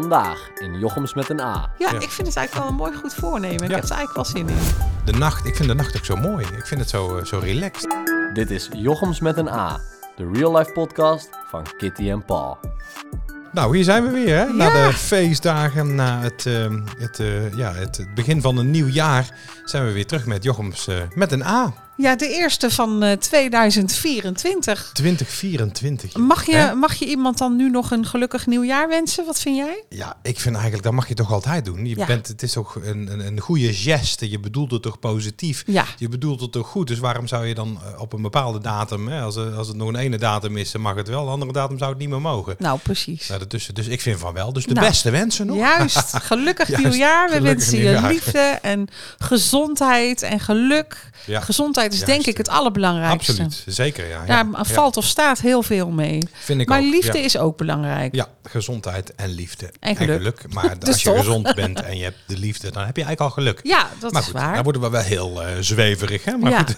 Vandaag in Jochems met een A. Ja, Ja. ik vind het eigenlijk wel een mooi goed voornemen. Ik heb er eigenlijk wel zin in. De nacht, ik vind de nacht ook zo mooi. Ik vind het zo, eh, zo relaxed. Dit is Jochems met een A, de real life podcast van Kitty en Paul. Nou, hier zijn we weer, hè? Na de feestdagen, na het, ehm, het, eh, ja, het begin van een nieuw jaar, zijn we weer terug met Jochems eh, met een A. Ja, de eerste van eh, 2024. 2024. Mag je, Hè? mag je iemand dan nu nog een gelukkig nieuwjaar wensen? Wat vind jij? Ja, ik vind eigenlijk, dat mag je toch altijd doen. Je Ja. bent, het is toch een, een, een goede geste. Je bedoelt het toch positief. Ja. Je bedoelt het toch goed. Dus waarom zou je dan eh, op een bepaalde datum, hè, als, als het nog een ene datum is, dan mag het wel. De andere datum zou het niet meer mogen. Nou, precies. Nou, daartussen. Dus ik vind van wel. Dus de Nou, beste wensen nog. Juist, gelukkig Juist, nieuwjaar. We gelukkig wensen je liefde en gezondheid en geluk. Ja, Gezondheid is Juist. denk ik het allerbelangrijkste. absoluut. Zeker, ja. Daar ja. valt of staat heel veel mee. Vind ik Maar ook, liefde is ook belangrijk. Ja, gezondheid en liefde. En geluk. Maar Dus als je toch? gezond bent en je hebt de liefde, dan heb je eigenlijk al geluk. Ja, dat maar is goed, waar. dan worden we wel heel eh, zweverig, hè? Maar Ja. goed.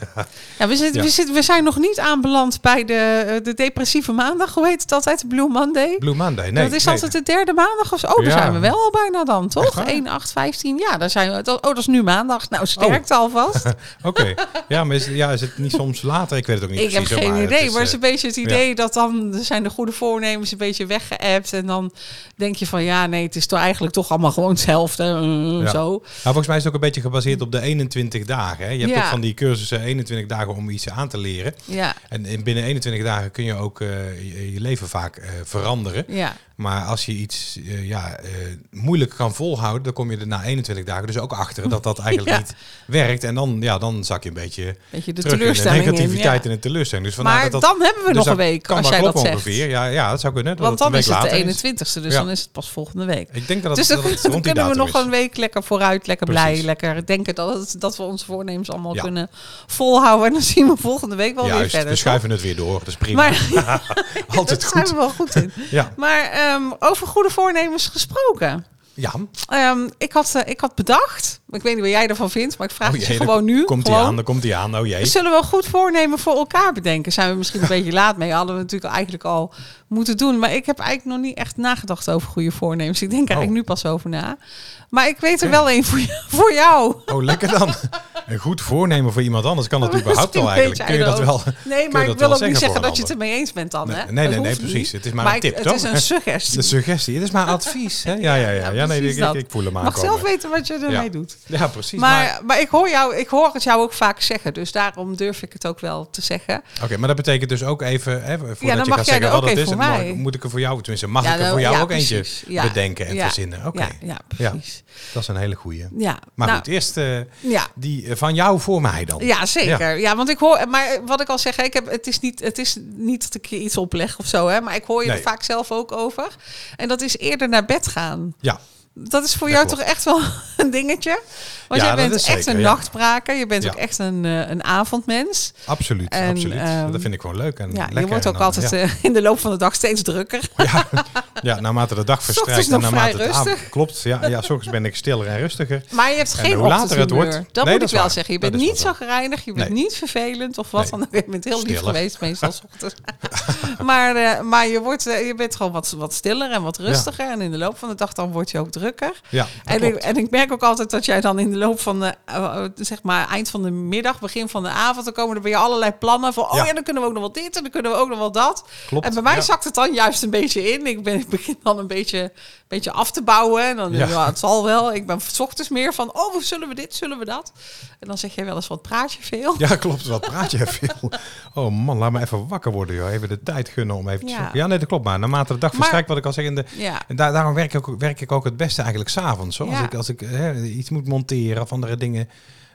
Ja, we, zitten. We, zitten, we zijn nog niet aanbeland bij de, eh, de depressieve maandag. Hoe heet het altijd? Blue Monday? Blue Monday, nee. dat is nee. altijd de derde maandag of zo. Oh, daar zijn we wel al bijna dan, toch? waar? 1, 8, 15. Ja, daar zijn we. Oh, dat is nu maandag. Nou, sterkte alvast. Oké. Ja, maar is, ja, is het niet soms later? Ik weet het ook niet Ik heb precies. geen idee, is, maar het is eh, een beetje het idee dat dan zijn de goede voornemens een beetje weggeëpt. En dan denk je van ja, nee, het is toch eigenlijk toch allemaal gewoon hetzelfde. eh, Ja. Zo. Nou, volgens mij is het ook een beetje gebaseerd op de 21 dagen. Hè? Je hebt Ja. ook van die cursussen 21 dagen om iets aan te leren. Ja, En in binnen 21 dagen kun je ook eh, je, je leven vaak eh, veranderen. ja. Maar als je iets eh, ja, eh, moeilijk kan volhouden, dan kom je er na 21 dagen dus ook achter dat dat eigenlijk niet werkt. En dan, ja, dan zak je een beetje Beetje de terug in de teleurstelling in. negativiteit ja. en de teleurstelling. Dus Maar dat dat, dan hebben we dus nog een week, als jij dat zegt. ongeveer. Ja, ja, dat zou kunnen. Want dan is het de later is. 21ste, dus dan is het pas volgende week. Ik denk dat het, Dus dan, dat dan kunnen we nog een week lekker vooruit, lekker blij, lekker denken dat, het, dat we onze voornemens allemaal kunnen volhouden. En dan zien we volgende week wel weer verder. we schuiven het weer door. Dat is prima. Maar Altijd daar zijn goed. we wel goed in. Maar ehm, over goede voornemens gesproken. Ja. Ehm, ik, had, eh, ik had bedacht, ik weet niet wat jij ervan vindt, maar ik vraag Oh het je gewoon nu. Komt hij aan, dan komt hij aan. Oh jee. Zullen we een goed voornemen voor elkaar bedenken? Zijn we misschien een beetje laat mee? Hadden we natuurlijk eigenlijk al moeten doen. Maar ik heb eigenlijk nog niet echt nagedacht over goede voornemens. Ik denk er eigenlijk Oh. nu pas over na. Maar ik weet er wel een voor, voor jou. Oh, lekker dan. Een goed voornemen voor iemand anders kan dat überhaupt wel eigenlijk. een Kun je dat wel? Nee, maar ik wil ook niet zeggen dat je een het ermee eens bent dan. Nee, hè? nee, nee, nee, precies. Het is maar een ik- tip, Het toch? is een suggestie. De suggestie. Het is maar advies. Hè? Ja, ja, ja. ja, nee, ik, ik, ik voel hem mag zelf weten wat je ermee Ja. doet. Ja, precies. Maar, Maar, maar, ik, hoor jou, ik hoor het jou ook vaak zeggen. Dus daarom durf ik het ook wel te zeggen. Oké, maar dat betekent dus ook even, hè, voordat dan je mag gaat jij zeggen wat het is, voor mij. moet ik er voor jou, tenminste, mag Ja, ik er voor jou ja, ook eentje precies. Bedenken en verzinnen? Oké, Ja, ja, precies. dat is een hele goeie. Ja, Maar nou, goed, eerst eh, die eh, van jou voor mij dan. Ja, zeker. Ja. want ik hoor, maar wat ik al zeg, ik heb, het, is niet, het is niet dat ik je iets opleg of zo, hè, maar ik hoor je Nee. er vaak zelf ook over. En dat is eerder naar bed gaan. Ja, Dat is voor Dat jou klopt. toch echt wel een dingetje? Want Ja, jij dat bent is echt zeker, een ja. nachtbraker. Je bent Ja. ook echt een, eh, een avondmens. absoluut. En, absoluut. ehm, dat vind ik gewoon leuk. En Ja, lekker. je wordt ook dan, altijd eh, in de loop van de dag steeds drukker. Ja, ja, naarmate de dag verstrijkt en naarmate het avond... Klopt, ja, ja, s ochtends ben ik stiller en rustiger. Maar je hebt En geen hoe later het wordt- Dat Nee, moet dat ik wel waar. zeggen. Je bent niet zo gereinigd, je bent Nee. niet vervelend of wat Nee. dan ook. Je bent heel lief geweest, meestal ochtends. maar eh, maar je, wordt, je bent gewoon wat, wat stiller en wat rustiger. En in de loop van de dag dan word je ook drukker. Ja, En ik, en ik merk ook altijd dat jij dan in de loop van de, eh, eh, zeg maar, eind van de middag, begin van de avond, dan komen er weer allerlei plannen van, oh Ja. ja, dan kunnen we ook nog wel dit en dan kunnen we ook nog wel dat. Klopt, En bij mij ja. zakt het dan juist een beetje in. Ik, ben, ik begin dan een beetje, beetje af te bouwen. En dan, Ja. ja. het zal wel. Ik ben 's ochtends meer van, oh, zullen we dit, zullen we dat? En dan zeg jij wel eens, wat praat je veel? Ja, klopt. Wat praat je veel. Oh man, laat me even wakker worden, joh. Even de tijd gunnen om even te Ja. Ja, nee, dat klopt. Maar naarmate de dag verstrijkt, wat ik al zeg, in de, Ja. en daar, daarom werk ik, ook, werk ik ook het beste eigenlijk s'avonds. Als ik, als ik hè, iets moet monteren of andere dingen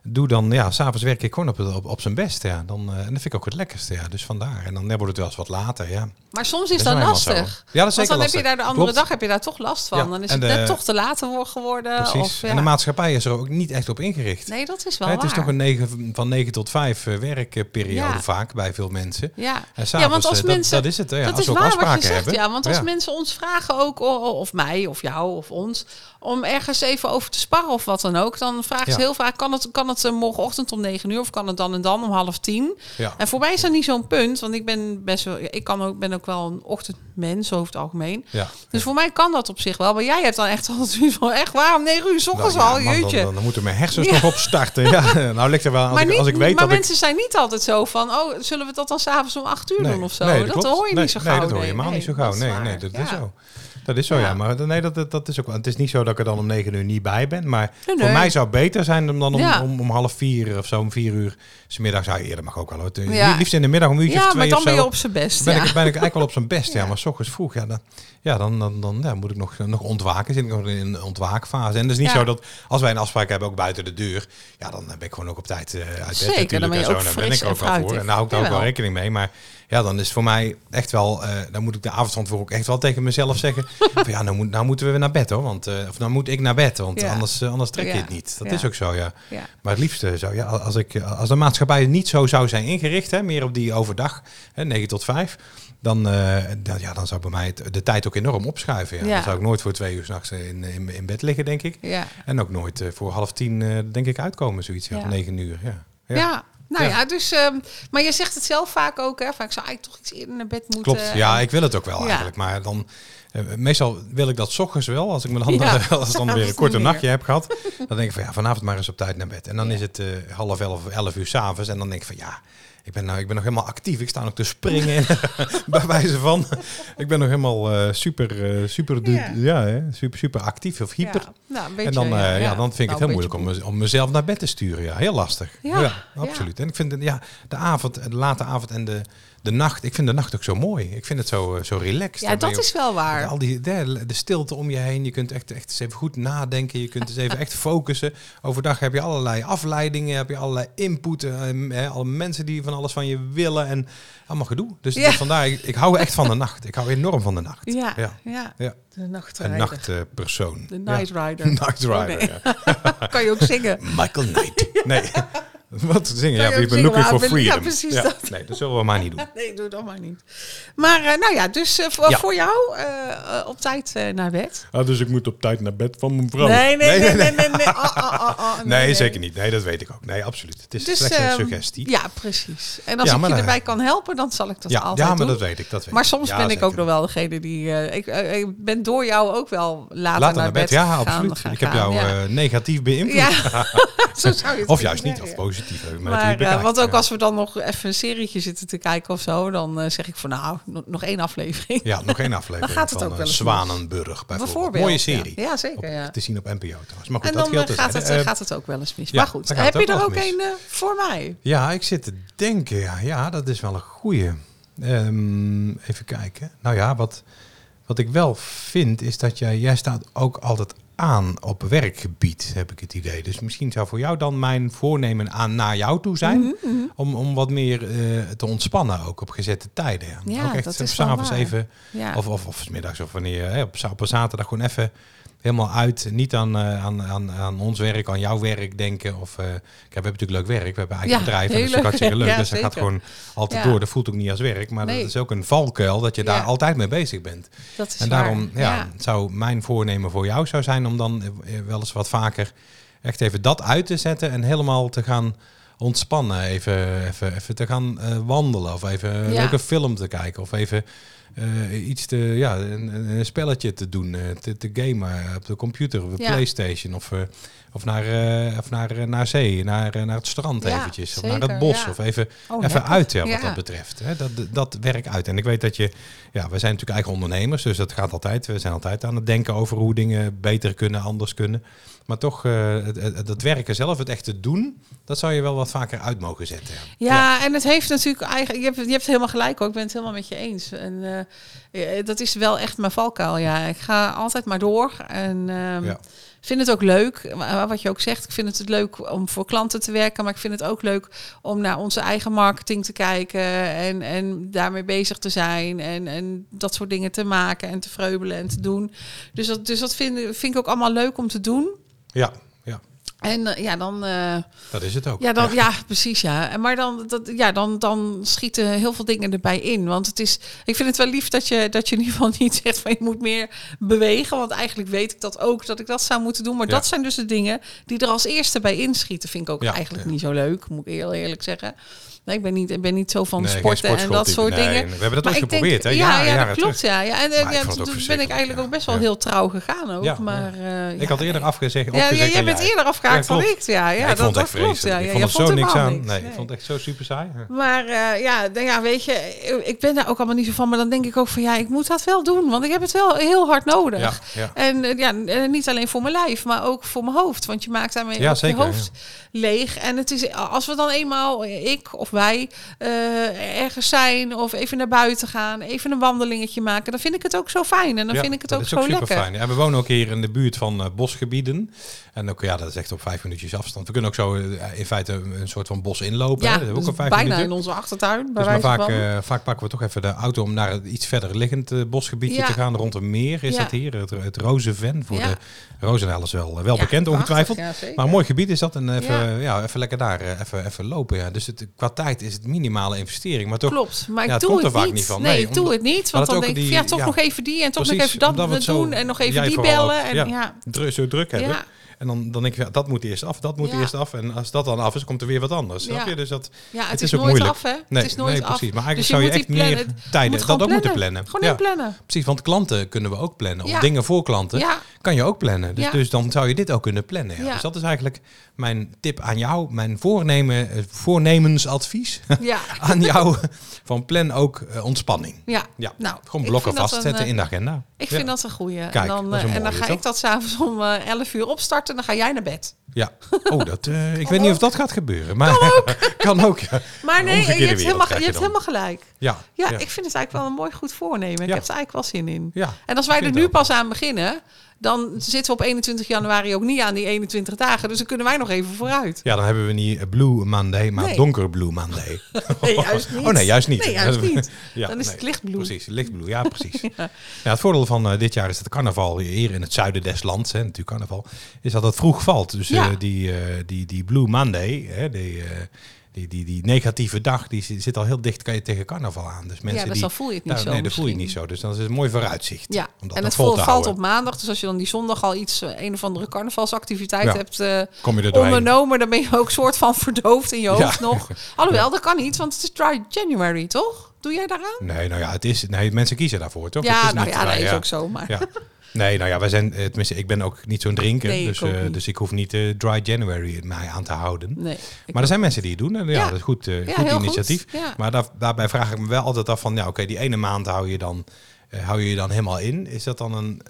doe, dan ja, s'avonds werk ik gewoon op, op, op zijn best. Ja. Dan, eh, en dat vind ik ook het lekkerste. Ja. Dus vandaar. En dan wordt het wel eens wat later. Ja. Maar soms is Dat lastig. Ja, dat is Want dan heb je daar de andere Klopt. dag heb je daar toch last van. Ja, Dan is het de- net toch te laat wo- geworden. Precies. Of, ja. En de maatschappij is er ook niet echt op ingericht. Nee, dat is wel Hè, het is waar. toch een negen, van 9 tot 5 eh, werkperiode Ja. vaak bij veel mensen. Ja. En ja, want als eh, dat- mensen... dat, is het. Ja, dat als is waar wat je zegt, hebben. ja. Want als mensen ons vragen ook, of mij, of jou, of ons, om ergens even over te sparren of wat dan ook, dan vragen ze heel vaak, kan het, kan het eh, morgenochtend om 9 uur of kan het dan en dan om half tien? Ja. En voor mij is dat niet zo'n punt, want ik ben best wel, ik kan ook, ben ook wel een ochtendmens over het algemeen. Ja. Dus voor mij kan dat op zich wel. Maar jij hebt dan echt al zoiets van, echt waar, om 9 uur s ochtends Nou ja, al, man, dan, jeetje. dan, dan moeten mijn hersens nog opstarten. Ja, nou ligt er wel. Als, maar ik, niet, als ik weet maar dat mensen zijn niet altijd zo van, oh, zullen we dat dan s'avonds om 8 uur doen of zo? nee, dat hoor je nee, niet zo nee, gauw. dat hoor je helemaal niet zo gauw. Nee, nee, dat is zo. Dat is zo, ja. Ja. Maar nee, dat, dat, is ook wel. Het is niet zo dat ik er dan om negen uur niet bij ben. Maar Nee, voor mij zou het beter zijn dan om, Ja. om, om half vier of zo, om vier uur. S middags, ja, eerder mag ook wel. hoor. Ja. Liefst in de middag om een uurtje of Ja, twee maar dan of ben je op zijn best. ben, ik, ben ik eigenlijk wel op zijn best, ja. Maar s ochtends vroeg, ja, dan, ja, dan, dan, dan ja, moet ik nog, nog ontwaken. Zit ik nog in een ontwaakfase. En het is niet zo dat als wij een afspraak hebben, ook buiten de deur, ja, dan ben ik gewoon ook op tijd eh, uit bed Zeker, natuurlijk. dan ben je en zo. ook ben ik ook wel voor. En daar hou ik daar ook wel rekening mee. Maar ja, dan is het voor mij echt wel, eh, dan moet ik de avond van tevoren ook echt wel tegen mezelf zeggen, van, ja, nou, moet, nou moeten we weer naar bed hoor. Want, eh, of nou moet ik naar bed, want Ja. anders, eh, anders trek je het niet. Dat is ook zo, ja. Maar het liefste zou ja, als, ik, als de maatschappij niet zo zou zijn ingericht, hè, meer op die overdag, hè, 9 tot 5, dan, dan, ja, dan zou bij mij het- de tijd ook enorm opschuiven. Ja. Ja. Dan zou ik nooit voor twee uur s'nachts in, in, in bed liggen, denk ik. Ja. En ook nooit voor half tien, denk ik, uitkomen, zoiets. Ja, Ja. negen uur. Ja. Ja. Nou Ja. ja, dus, ehm, maar je zegt het zelf vaak ook, hè? Van, ik zou eigenlijk toch iets eerder naar bed moeten. Klopt, ja, En- ik wil het ook wel Ja. eigenlijk. Maar dan, eh, meestal wil ik dat ochtends wel. Als ik me dan, Ja. als ik dan weer een korte nachtje heb gehad, dan denk ik van ja, vanavond maar eens op tijd naar bed. En dan is het eh, half elf, elf uur s'avonds. En dan denk ik van ja, ik ben, nou, ik ben nog helemaal actief. Ik sta nog te springen, bij wijze van. Ik ben nog helemaal eh, super, eh, super, Ja. ja. hè, super, super actief of hyper. Ja, nou, een beetje, en dan, eh, ja, ja, dan vind ik Nou, het heel een moeilijk om, om mezelf naar bed te sturen. Ja, heel lastig. Ja, absoluut. En ik vind ja, de avond, de late avond en de, de nacht. Ik vind de nacht ook zo mooi. Ik vind het zo, eh, zo relaxed. Ja, dat is wel waar. al die de, de stilte om je heen. Je kunt echt, echt eens even goed nadenken. Je kunt eens even echt focussen. Overdag heb je allerlei afleidingen. Heb je allerlei input. eh, hè, alle mensen die van alles van je willen. En allemaal gedoe. Dus, Ja. dus vandaar, ik, ik hou echt van de nacht. Ik hou enorm van de nacht. Ja, Ja. ja. Ja. De Een nachtrijder. nachtpersoon. De. Night Rider. Night Rider, Oh, nee. ja. kan je ook zingen. Michael Knight. Nee. Wat te zingen? Kan Ja, je ik ben looking for freedom. ja, precies dat. Nee, dat zullen we maar niet doen. Nee, doe dat maar niet. Maar eh, nou ja, dus eh, voor, Ja. voor jou eh, op tijd eh, naar bed. Ah, dus ik moet op tijd naar bed van mijn vrouw. Nee, nee, nee, nee, nee. nee. Ah, ah, ah, ah, nee, Nee, nee. zeker niet. Nee, dat weet ik ook. Nee, absoluut. Het is Dus, slechts een ehm, suggestie. Ja, precies. En als Ja, ik je erbij kan helpen, dan zal ik dat ja, altijd ja, maar doen. dat weet ik. Dat weet Maar soms Ja, ben ik ook nog wel degene die... eh, ik, ik ben door jou ook wel later, Later naar bed, ja, gaan- absoluut. gaan ik heb jou ja. negatief beïnvloed. Ja, zo zou je het Of juist niet, of ja. Positief. Maar, eh, want ook ja. als we dan nog even een serietje zitten te kijken of zo, dan eh, zeg ik van nou, nog, één aflevering. Ja, nog één aflevering gaat het van ook eh, wel eens Zwanenburg bijvoorbeeld. Bijvoorbeeld, Mooie serie. Ja, zeker, Op-. Te zien op NPO trouwens. Maar goed, en dat dan gaat, het, gaat het ook wel eens mis. ja, maar goed, dan gaat heb het je ook er wel ook eens mis. een eh, voor mij? Ja, ik zit te denken. Ja, ja dat is wel een goeie. Ehm, even kijken. Nou ja, wat, wat ik wel vind is dat jij, jij staat ook altijd aan op werkgebied, heb ik het idee. Dus misschien zou voor jou dan mijn voornemen aan naar jou toe zijn. Mhm, Om, om wat meer eh, te ontspannen ook op gezette tijden. Ja, Ja, ook echt s'avonds even, Ja. of, of, of 's middags of wanneer, hè, op, op een zaterdag gewoon even helemaal uit. Niet aan, eh, aan, aan, aan ons werk, aan jouw werk denken. Of, eh, kijk, we hebben natuurlijk leuk werk, we hebben eigen Ja, bedrijf. En heel dat is leuk hartstikke leuk. ja, dus dat gaat gewoon altijd Ja. door. Dat voelt ook niet als werk, maar Nee. dat is ook een valkuil dat je daar Ja. altijd mee bezig bent. dat is En waar. daarom ja, zou mijn voornemen voor jou zou zijn om dan eh, wel eens wat vaker echt even dat uit te zetten en helemaal te gaan ontspannen. Even, even, even te gaan eh, wandelen of even een Ja. leuke film te kijken of even eh, iets te, ja, een, een- spelletje te doen, eh, te, te gamen op de computer of de Ja. Playstation of, eh, of, naar, eh, of naar, eh, naar zee, naar, eh, naar het strand Ja, eventjes of naar het bos ja. of even Oh, even uit, ja, wat Ja. dat betreft. Hè? Dat, dat werk uit. En ik weet dat je, ja, we zijn natuurlijk eigen ondernemers, dus dat gaat altijd. We zijn altijd aan het denken over hoe dingen beter kunnen, anders kunnen. Maar toch, eh, het, het, het werken zelf, het echte doen, dat zou je wel wat vaker uit mogen zetten. Ja. Ja, en het heeft natuurlijk eigenlijk. Je hebt, je hebt helemaal gelijk hoor. Ik ben het helemaal met je eens. En dat is wel echt mijn valkuil. Ja, ik ga altijd maar door. En ehm, Ja. Vind het ook leuk. wa- Wat je ook zegt. Ik vind het leuk om voor klanten te werken. Maar ik vind het ook leuk om naar onze eigen marketing te kijken. En, en daarmee bezig te zijn. En, en dat soort dingen te maken en te vreubelen en te doen. Dus dat, dus dat vind, ik ook allemaal leuk om te doen. Ja. En eh, ja, dan... eh, Dat is het ook. Ja, dan, ja. precies, ja. En Maar dan, dat, ja, dan, dan schieten heel veel dingen erbij in. Want het is, ik vind het wel lief dat je, dat je in ieder geval niet zegt van je moet meer bewegen. Want eigenlijk weet ik dat ook, dat ik dat zou moeten doen. Maar Ja. dat zijn dus de dingen die er als eerste bij inschieten. Vind ik ook Ja, eigenlijk niet zo leuk, moet ik heel eerlijk zeggen. Nee, ik ben niet, ik ben niet zo van Nee, sporten en dat soort Nee, dingen. nee, we hebben dat Maar denk- geprobeerd, hè? Ja, ja, dat klopt, terug. ja. ja. En, ja, ook toen ben ik eigenlijk ook best wel heel trouw gegaan ook. Ja, maar, eh, Ik had eerder afgezegd. ja, jij bent eerder afgehaakt dan ik. Ja, ja, ik dat, vond dat echt klopt. Ja, ik vond jij zo niks aan. Nee, ik vond het echt zo super saai. Maar eh, ja, d- ja, weet je, ik ben daar ook allemaal niet zo van. Maar dan denk ik ook van ja, ik moet dat wel doen. Want ik heb het wel heel hard nodig. En eh, ja, niet alleen voor mijn lijf, maar ook voor mijn hoofd. Want je maakt daarmee ook je hoofd leeg. En het is, als we dan eenmaal, ik of wij, eh, ergens zijn of even naar buiten gaan, even een wandelingetje maken, dan vind ik het ook zo fijn. En dan Ja, vind ik het dat ook is zo super lekker. Fijn. Ja, we wonen ook hier in de buurt van eh, bosgebieden. En ook, ja, dat is echt op vijf minuutjes afstand. We kunnen ook zo eh, in feite een soort van bos inlopen. Ja, hè. Dat is ook dus op vijf bijna minuten. in onze achtertuin. Bij Dus maar vaak, pakken we toch even de auto om naar een iets verder liggend bosgebiedje Ja. te gaan. Rond een meer is Ja. dat hier. Het, het Rozenven. Voor Ja. de Rozenel is wel, wel bekend ongetwijfeld. Maar een mooi gebied is dat. En even, Ja. even lekker daar even, even lopen. Ja. Dus het, qua tijd is het minimale investering. Maar toch, Klopt, maar ik Ja, het doe het niet. niet van. Nee, Nee, ik doe het niet. Want dan denk ik, ja, toch ja. nog even die en toch nog even dat doen en nog even die ook, bellen. En, ja. ja. zo druk hebben. En dan, dan denk ik, dat moet eerst af, dat moet Ja. eerst af. En als dat dan af is, komt er weer wat anders. Snap Ja. je? Dus dat, Ja, het, Het is, is ook nooit moeilijk. af, hè? nee, het is nooit nee, af. precies. Maar eigenlijk Dus zou je, echt meer plannen. Moet dat ook moeten plannen. Gewoon Ja, inplannen. precies, want klanten kunnen we ook plannen. Of dingen voor klanten kan je ook plannen. Dus, dus dan zou je dit ook kunnen plannen. Dus dat is eigenlijk mijn tip aan jou, mijn voornemen, eh, voornemensadvies Ja. aan jou. Van plan ook eh, ontspanning. Ja. Ja, Nou, gewoon blokken vastzetten een, in de agenda. Ik vind dat een. Kijk, en dan, eh, en dan ga ik dat s'avonds om eh 11 uur opstarten en dan ga jij naar bed. Ja. Oh, dat, eh, ik weet niet of dat gaat gebeuren. Maar kan ook. kan ook ja. Maar nee, je hebt, helemaal, je je hebt helemaal gelijk. Ja, Ja, ja. ik vind het eigenlijk wel een mooi goed voornemen. Ik heb er eigenlijk wel zin in. Ja, En als wij er nu pas aan beginnen, dan zitten we op 21 januari ook niet aan die 21 dagen. Dus dan kunnen wij nog even vooruit. Ja, dan hebben we niet Blue Monday, maar Nee. donker Blue Monday. Nee, juist niet. Oh nee, juist niet. Nee, juist niet. Ja, Dan is nee. het lichtblue. Precies, lichtblue, ja precies. ja. het voordeel van eh, dit jaar is dat carnaval hier in het zuiden des lands, hè, natuurlijk carnaval, is dat het vroeg valt. Dus Ja. eh, die, eh, die, die Blue Monday, hè, die, die, die, die negatieve dag, die zit al heel dicht kan je tegen carnaval aan. Dus mensen ja, dus die, dan voel je het niet Nou, zo nee, dat voel je niet zo. Dus dan is het een mooi vooruitzicht. Ja, om dat en het vol valt houden. op maandag. Dus als je dan die zondag al iets, eh, een of andere carnavalsactiviteit Ja. hebt eh, Kom je er ondernomen, dan ben je ook soort van verdoofd in je hoofd Ja. nog. Alhoewel, dat kan niet, want het is dry January, toch? Doe jij daaraan? Nee, nou ja, het is, nee, mensen kiezen daarvoor, toch? Het ja, is nou niet ja, dat is ook zo. Maar Ja. Nee, nou ja, wij zijn, eh, tenminste, ik ben ook niet zo'n drinker. Nee, dus, eh, dus ik hoef niet eh, Dry January mij aan te houden. nee. Maar er zijn mensen die het doen. En ja, Ja. dat is goed, Ja, goed initiatief. goed. Maar daar, daarbij vraag ik me wel altijd af van, ja, oké, die ene maand hou je dan, hou je je dan helemaal in. Is dat dan een,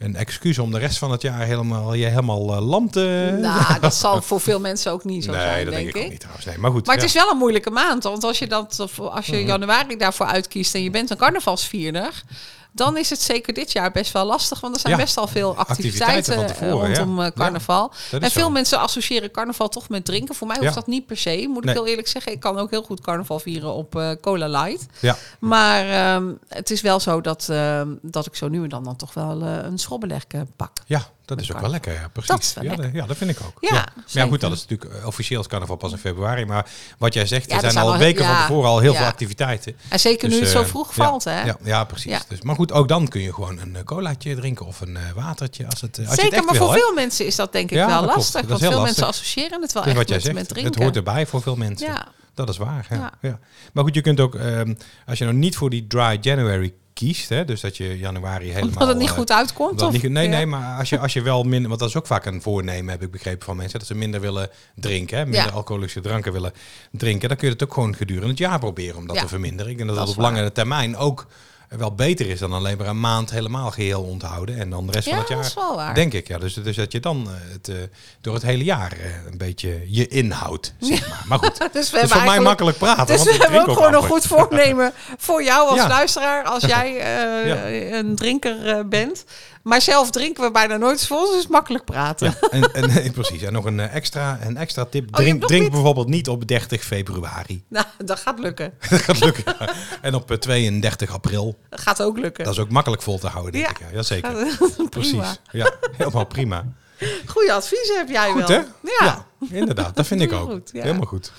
een excuus om de rest van het jaar helemaal, je helemaal eh, lam te... Nou, dat zal voor veel mensen ook niet zo nee, zijn, dat denk ik ook ik. niet trouwens. Nee, maar goed. Maar het is wel een moeilijke maand. Want als je, dat, als je januari daarvoor uitkiest en je bent een carnavalsvierder... dan is het zeker dit jaar best wel lastig. Want er zijn Ja, best al veel activiteiten eh, tevoren, rondom ja. eh, carnaval. en veel zo. mensen associëren carnaval toch met drinken. Voor mij hoeft dat niet per se, moet ik heel eerlijk zeggen. Ik kan ook heel goed carnaval vieren op eh, Cola Light. Ja, Maar ehm, het is wel zo dat, ehm, dat ik zo nu en dan, dan toch wel eh, een schrobbeleg eh, pak. ja, dat is ook wel lekker. Ja, precies. Dat ja, lekker. ja, dat vind ik ook. Ja, Maar ja, goed, dat is natuurlijk eh, officieel is carnaval pas in februari. Maar wat jij zegt, er zijn al weken van tevoren al heel veel activiteiten. En zeker nu Dus, het zo eh, vroeg valt, hè? Ja, ja precies. Dus, maar goed, ook dan kun je gewoon een eh, colaatje drinken of een watertje. Als het, als je Zeker, het echt maar wil, voor hè. veel mensen is dat denk ik wel klopt. lastig. Want veel lastig. mensen associëren het wel Het is echt wat jij met, zegt. met Het drinken. hoort erbij voor veel mensen. Ja. Dat is waar. Ja. Ja. Ja. Maar goed, je kunt ook, ehm, als je nou niet voor die dry January kiest, hè, dus dat je januari helemaal... Omdat het niet eh, goed uitkomt? of? niet, nee, Ja. nee, maar als je, als je wel minder, want dat is ook vaak een voornemen, heb ik begrepen van mensen, dat ze minder willen drinken, hè, minder Ja. alcoholische dranken willen drinken, dan kun je het ook gewoon gedurende het jaar proberen om dat Ja. te verminderen. Ik denk dat Dat dat, op langere termijn ook wel beter is dan alleen maar een maand helemaal geheel onthouden en dan de rest Ja, van het dat jaar. is wel waar. Denk ik, ja. Dus, dus dat je dan eh, het, eh, door het hele jaar eh, een beetje je inhoudt, zeg maar. Maar goed, Dus is voor mij makkelijk praten, Dus want we hebben ook gewoon een goed voornemen voor jou als luisteraar. Als jij een drinker bent. Maar zelf drinken we bijna nooit voor ons, dus makkelijk praten. Ja, en, en, precies. En nog een eh, extra, een extra tip. Oh, Drink, drink niet? bijvoorbeeld niet op 30 februari. Nou, dat gaat lukken. Dat gaat lukken. ja. En op eh, 32 april. Dat gaat ook lukken. Dat is ook makkelijk vol te houden, denk Ja. ik. Ja, Jazeker. Precies. Ja, helemaal prima. Goeie adviezen heb jij Goed, wel. hè? Ja. inderdaad. Dat vind ik ook. goed, ja. Helemaal goed.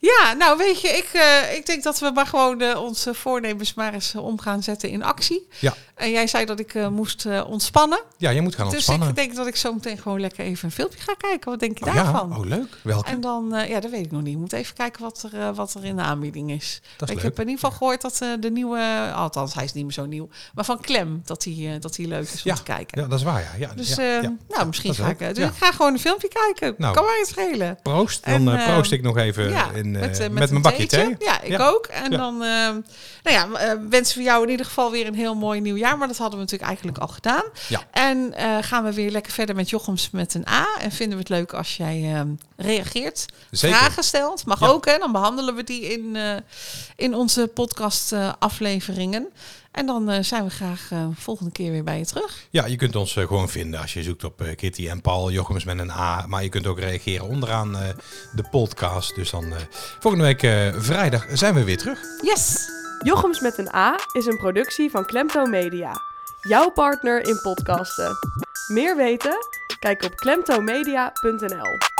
Ja, nou weet je, ik, eh, ik denk dat we maar gewoon eh, onze voornemens maar eens eh, om gaan zetten in actie. Ja. En jij zei dat ik moest ontspannen. Ja, je moet gaan Dus ontspannen. ik denk dat ik zo meteen gewoon lekker even een filmpje ga kijken. Wat denk je Oh, ja, daarvan? oh leuk. Welke? En dan, ja, dat weet ik nog niet. Ik moet even kijken wat er, wat er in de aanbieding is. Dat is ik leuk. heb in ieder geval gehoord dat de nieuwe, althans hij is niet meer zo nieuw, maar van Klem, dat hij dat hij leuk is om Ja, te kijken. Ja, dat is waar, ja. ja, Dus ja, ja. nou, misschien ga ik, dus ja. ik ga gewoon een filmpje kijken. Nou. kan mij het schelen. Proost. Dan En, proost ik nog even ja, in, eh, met, met, eh, met, een mijn bakje theetje. thee. Ja, ik Ja. ook. En Ja. dan eh, nou ja, eh, wensen we jou in ieder geval weer een heel mooi nieuw jaar. Maar dat hadden we natuurlijk eigenlijk al gedaan. Ja. En eh, gaan we weer lekker verder met Jochems met een A. En vinden we het leuk als jij eh, reageert. Zeker. Vragen stelt. Mag ook, hè. Dan behandelen we die in, eh, in onze podcast eh, afleveringen. En dan eh, zijn we graag eh, volgende keer weer bij je terug. Ja, je kunt ons eh, gewoon vinden als je zoekt op Kitty en Paul, Jochems met een A. Maar je kunt ook reageren onderaan eh, de podcast. Dus dan eh, volgende week eh, vrijdag zijn we weer terug. Yes! Jochems met een A is een productie van Klemto Media. Jouw partner in podcasten. Meer weten? Kijk op klemtomedia.nl.